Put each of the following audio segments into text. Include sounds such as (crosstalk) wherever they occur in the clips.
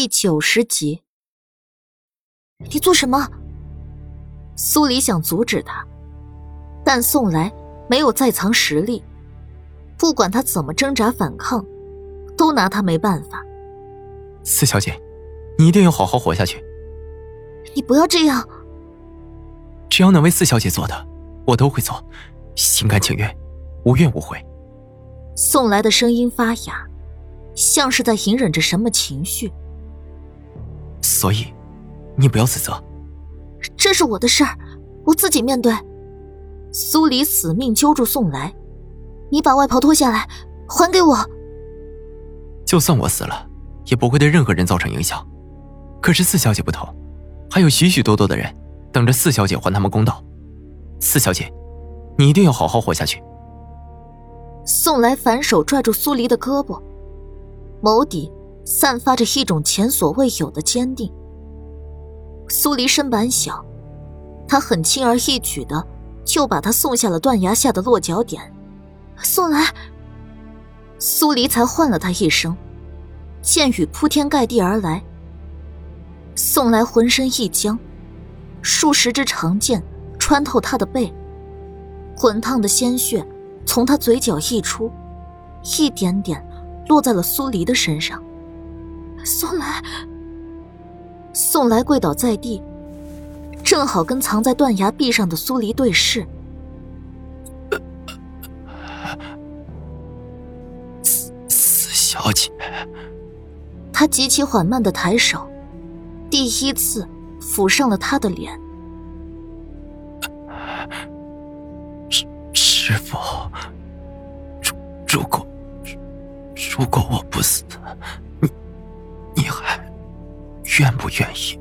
第九十集，你做什么？苏黎想阻止他，但宋来没有在藏实力，不管他怎么挣扎反抗，都拿他没办法。四小姐，你一定要好好活下去。你不要这样。只要能为四小姐做的，我都会做，心甘情愿，无怨无悔。宋来的声音发哑，像是在隐忍着什么情绪。所以，你不要自责。这是我的事儿，我自己面对。苏黎死命揪住宋来，你把外袍脱下来，还给我。就算我死了，也不会对任何人造成影响。可是四小姐不同，还有许许多多的人等着四小姐还他们公道。四小姐，你一定要好好活下去。宋来反手拽住苏黎的胳膊，眸底。散发着一种前所未有的坚定。苏黎身板小，他很轻而易举的就把他送下了断崖下的落脚点。宋来，苏黎才唤了他一声，剑雨铺天盖地而来。宋来浑身一僵，数十支长剑穿透他的背，滚烫的鲜血从他嘴角溢出，一点点落在了苏黎的身上。宋来，宋来跪倒在地，正好跟藏在断崖壁上的苏黎对视。四四小姐，他极其缓慢的抬手，第一次抚上了她的脸。师师傅，如如果如果我不死。愿不愿意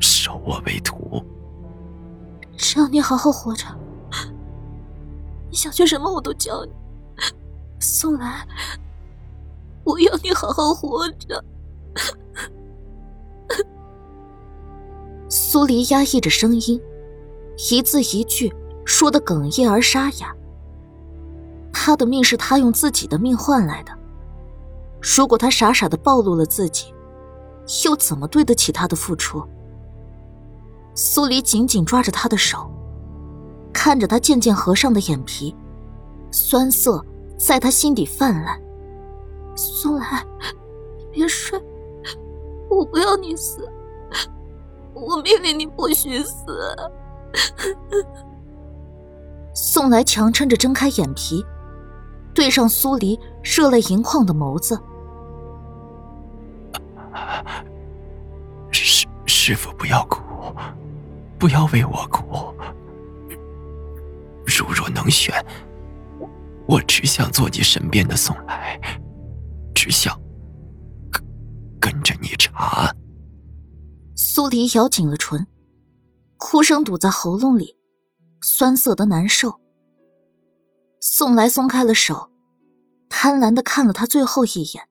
收我为徒？只要你好好活着，你想学什么我都教你。宋兰，我要你好好活着。苏黎压抑着声音，一字一句说的哽咽而沙哑。他的命是他用自己的命换来的。如果他傻傻的暴露了自己，又怎么对得起他的付出？苏黎紧紧抓着他的手，看着他渐渐合上的眼皮，酸涩在他心底泛滥。苏来，别睡，我不要你死，我命令你不许死。(laughs) 宋来强撑着睁开眼皮，对上苏黎热泪盈眶的眸子。师师傅，不要哭，不要为我哭。如若能选，我我只想做你身边的宋来，只想跟跟着你查。苏黎咬紧了唇，哭声堵在喉咙里，酸涩的难受。宋来松开了手，贪婪的看了他最后一眼。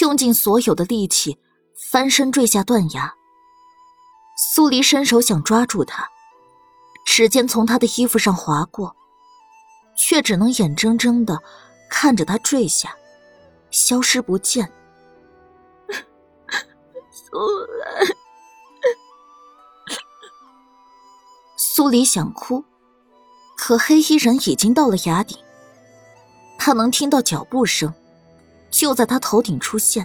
用尽所有的力气，翻身坠下断崖。苏黎伸手想抓住他，指尖从他的衣服上划过，却只能眼睁睁的看着他坠下，消失不见。苏黎，苏黎想哭，可黑衣人已经到了崖顶，他能听到脚步声。就在他头顶出现，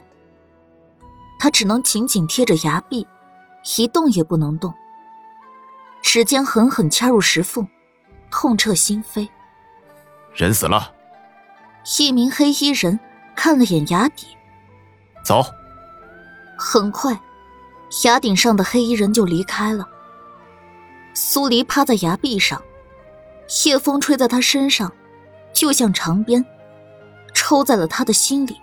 他只能紧紧贴着崖壁，一动也不能动。指尖狠狠掐入石缝，痛彻心扉。人死了。一名黑衣人看了眼崖底，走。很快，崖顶上的黑衣人就离开了。苏黎趴在崖壁上，夜风吹在他身上，就像长鞭。抽在了他的心里。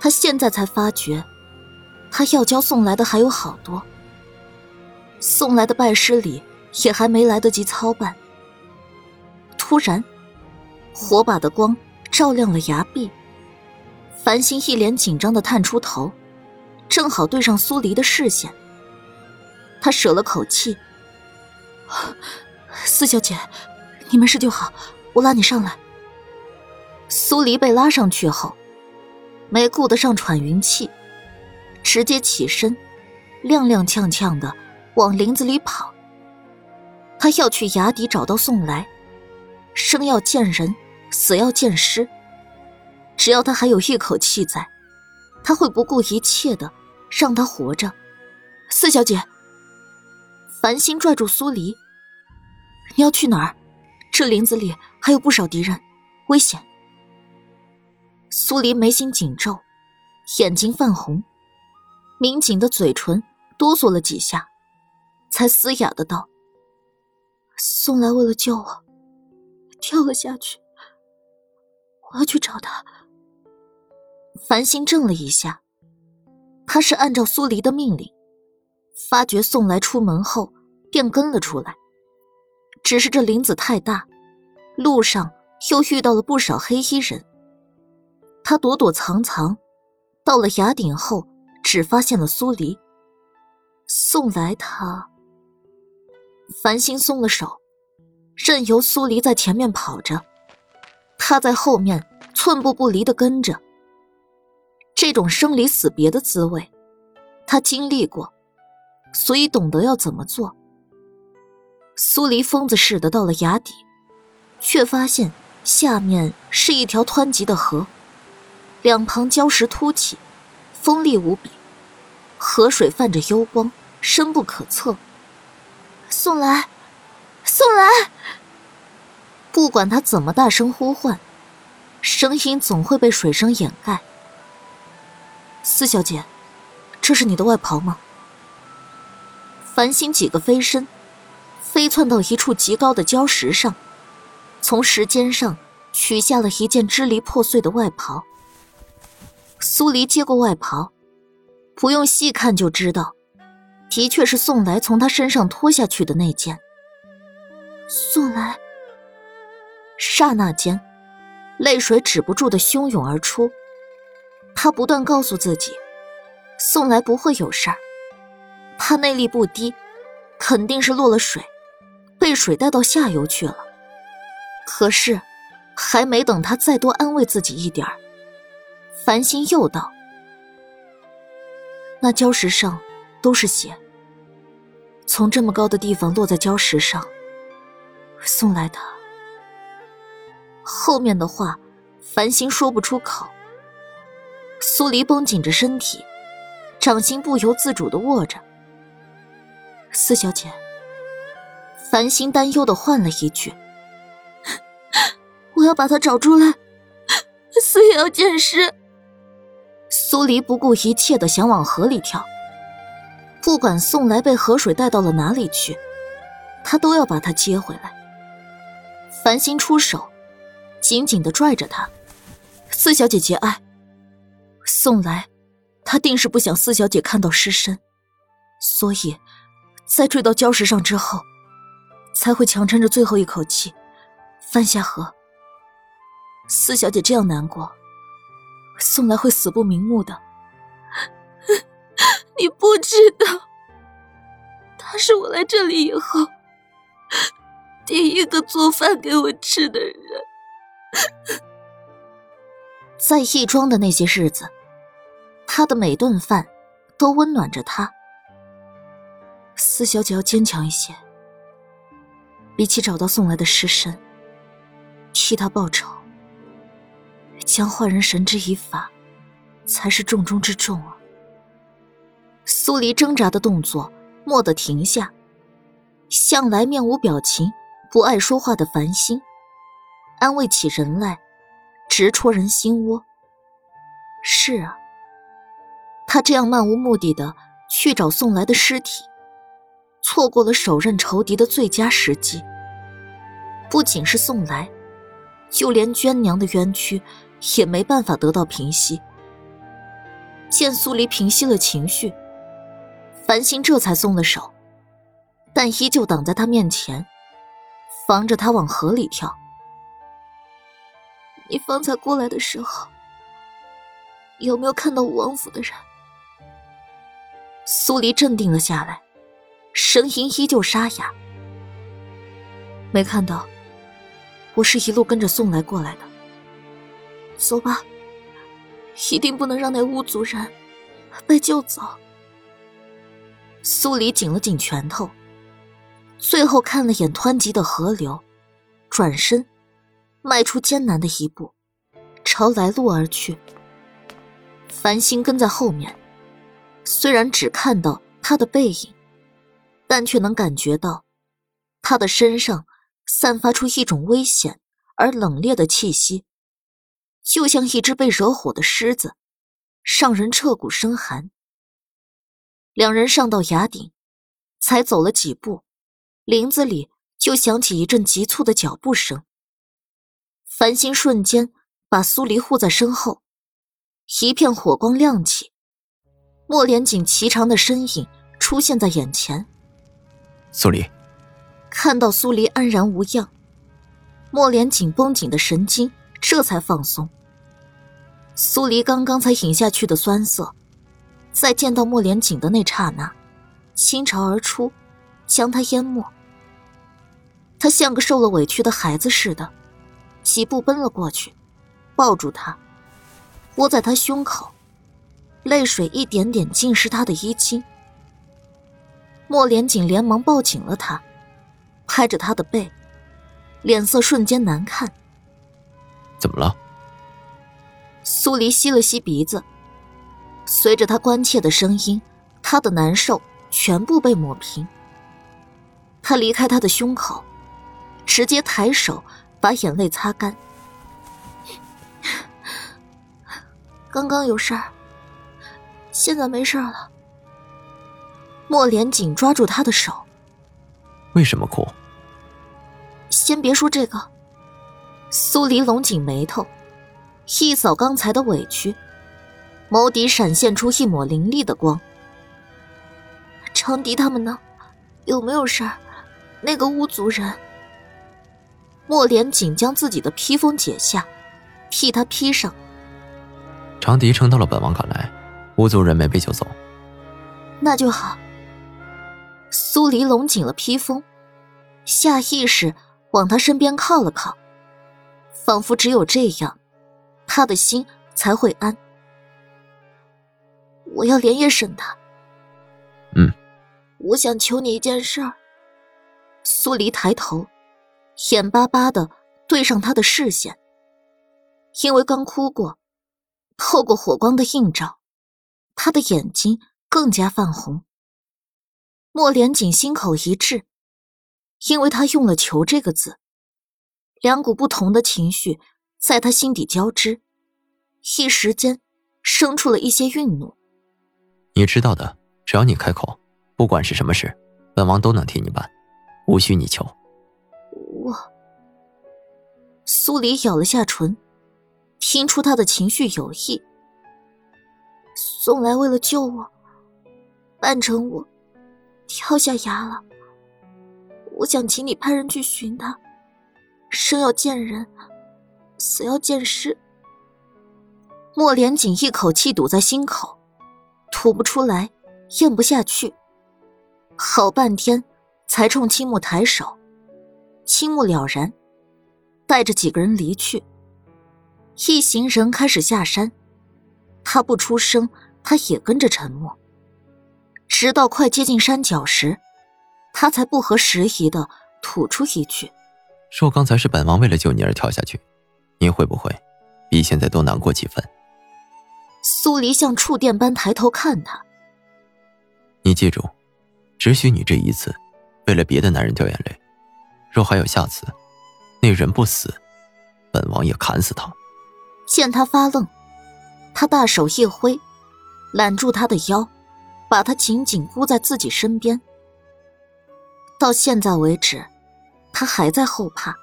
他现在才发觉，他要教送来的还有好多。送来的拜师礼也还没来得及操办。突然，火把的光照亮了崖壁。繁星一脸紧张的探出头，正好对上苏黎的视线。他舍了口气：“四小姐，你没事就好，我拉你上来。”苏黎被拉上去后，没顾得上喘匀气，直接起身，踉踉跄跄的往林子里跑。他要去崖底找到宋来，生要见人，死要见尸。只要他还有一口气在，他会不顾一切的让他活着。四小姐，繁星拽住苏黎：“你要去哪儿？这林子里还有不少敌人，危险。”苏黎眉心紧皱，眼睛泛红，抿紧的嘴唇哆嗦了几下，才嘶哑的道：“宋来为了救我，跳了下去。我要去找他。”繁星怔了一下，他是按照苏黎的命令，发觉宋来出门后便跟了出来。只是这林子太大，路上又遇到了不少黑衣人。他躲躲藏藏，到了崖顶后，只发现了苏黎。宋来，他。繁星松了手，任由苏黎在前面跑着，他在后面寸步不离的跟着。这种生离死别的滋味，他经历过，所以懂得要怎么做。苏黎疯子似的到了崖底，却发现下面是一条湍急的河。两旁礁石凸起，锋利无比，河水泛着幽光，深不可测。宋兰，宋兰！不管他怎么大声呼唤，声音总会被水声掩盖。四小姐，这是你的外袍吗？繁星几个飞身，飞窜到一处极高的礁石上，从石尖上取下了一件支离破碎的外袍。苏黎接过外袍，不用细看就知道，的确是宋来从他身上脱下去的那件。宋来，刹那间，泪水止不住的汹涌而出。他不断告诉自己，宋来不会有事儿，他内力不低，肯定是落了水，被水带到下游去了。可是，还没等他再多安慰自己一点儿。繁星又道：“那礁石上都是血，从这么高的地方落在礁石上，送来的。”后面的话，繁星说不出口。苏黎绷紧着身体，掌心不由自主的握着。四小姐，繁星担忧的唤了一句：“ (laughs) 我要把他找出来，死也要见尸。”苏黎不顾一切的想往河里跳，不管宋来被河水带到了哪里去，他都要把他接回来。繁星出手，紧紧的拽着他，四小姐节哀。宋来，他定是不想四小姐看到尸身，所以，在坠到礁石上之后，才会强撑着最后一口气，翻下河。四小姐这样难过。宋来会死不瞑目的，(laughs) 你不知道，他是我来这里以后第一个做饭给我吃的人。在义庄的那些日子，他的每顿饭都温暖着他。四小姐要坚强一些，比起找到宋来的尸身，替他报仇。将坏人绳之以法，才是重中之重啊！苏黎挣扎的动作蓦地停下，向来面无表情、不爱说话的繁星，安慰起人来，直戳人心窝。是啊，他这样漫无目的的去找送来的尸体，错过了手刃仇敌的最佳时机。不仅是送来，就连娟娘的冤屈。也没办法得到平息。见苏黎平息了情绪，繁星这才松了手，但依旧挡在他面前，防着他往河里跳。你方才过来的时候，有没有看到武王府的人？苏黎镇定了下来，声音依旧沙哑：“没看到，我是一路跟着送来过来的。”走吧，一定不能让那巫族人被救走。苏黎紧了紧拳头，最后看了眼湍急的河流，转身，迈出艰难的一步，朝来路而去。繁星跟在后面，虽然只看到他的背影，但却能感觉到他的身上散发出一种危险而冷冽的气息。就像一只被惹火的狮子，让人彻骨生寒。两人上到崖顶，才走了几步，林子里就响起一阵急促的脚步声。繁星瞬间把苏黎护在身后，一片火光亮起，莫连锦颀长的身影出现在眼前。苏黎，看到苏黎安然无恙，莫连锦绷紧的神经这才放松。苏黎刚刚才饮下去的酸涩，在见到莫连锦的那刹那，倾巢而出，将他淹没。他像个受了委屈的孩子似的，几步奔了过去，抱住他，窝在他胸口，泪水一点点浸湿他的衣襟。莫连锦连忙抱紧了他，拍着他的背，脸色瞬间难看。怎么了？苏黎吸了吸鼻子，随着他关切的声音，他的难受全部被抹平。他离开他的胸口，直接抬手把眼泪擦干。(laughs) 刚刚有事儿，现在没事了。莫连紧抓住他的手。为什么哭？先别说这个。苏黎拢紧眉头。一扫刚才的委屈，眸底闪现出一抹凌厉的光。长笛他们呢？有没有事儿？那个巫族人。莫莲锦将自己的披风解下，替他披上。长笛撑到了本王赶来，巫族人没被救走。那就好。苏黎拢紧了披风，下意识往他身边靠了靠，仿佛只有这样。他的心才会安。我要连夜审他。嗯。我想求你一件事儿。苏黎抬头，眼巴巴的对上他的视线。因为刚哭过，透过火光的映照，他的眼睛更加泛红。莫连锦心口一滞，因为他用了“求”这个字，两股不同的情绪。在他心底交织，一时间生出了一些愠怒。你知道的，只要你开口，不管是什么事，本王都能替你办，无需你求。我，苏黎咬了下唇，听出他的情绪有意。宋来为了救我，扮成我，跳下崖了。我想请你派人去寻他，生要见人。死要见尸。莫连锦一口气堵在心口，吐不出来，咽不下去。好半天，才冲青木抬手。青木了然，带着几个人离去。一行人开始下山，他不出声，他也跟着沉默。直到快接近山脚时，他才不合时宜的吐出一句：“说刚才是本王为了救你而跳下去。”你会不会比现在多难过几分？苏黎像触电般抬头看他。你记住，只许你这一次，为了别的男人掉眼泪。若还有下次，那人不死，本王也砍死他。见他发愣，他大手一挥，揽住他的腰，把他紧紧箍在自己身边。到现在为止，他还在后怕。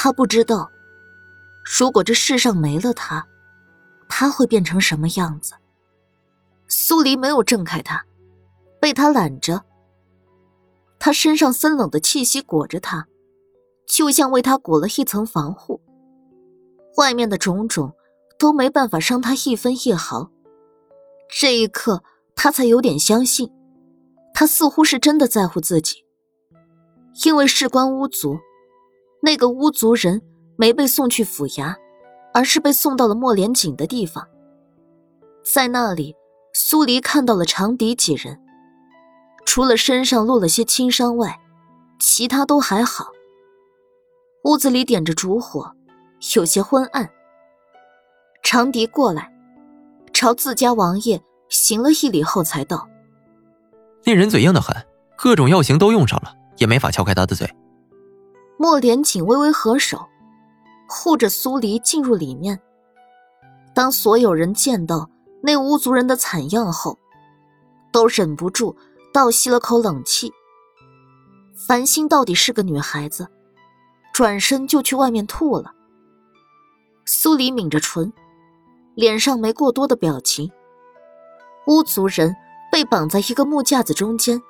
他不知道，如果这世上没了他，他会变成什么样子。苏黎没有挣开他，被他揽着。他身上森冷的气息裹着他，就像为他裹了一层防护。外面的种种都没办法伤他一分一毫。这一刻，他才有点相信，他似乎是真的在乎自己，因为事关巫族。那个巫族人没被送去府衙，而是被送到了莫连锦的地方。在那里，苏黎看到了长笛几人，除了身上落了些轻伤外，其他都还好。屋子里点着烛火，有些昏暗。长笛过来，朝自家王爷行了一礼后才道：“那人嘴硬的很，各种药刑都用上了，也没法撬开他的嘴。”莫连锦微微合手，护着苏黎进入里面。当所有人见到那巫族人的惨样后，都忍不住倒吸了口冷气。繁星到底是个女孩子。转身就去外面吐了。苏黎抿着唇，脸上没过多的表情。巫族人被绑在一个木架子中间，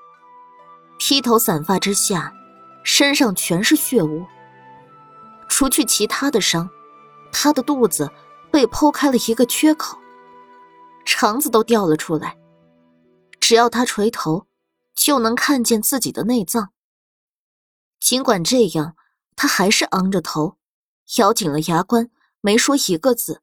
披头散发之下，身上全是血污。除去其他的伤，他的肚子被剖开了一个缺口，肠子都掉了出来。只要他垂头，就能看见自己的内脏。尽管这样。他还是昂着头，咬紧了牙关，没说一个字。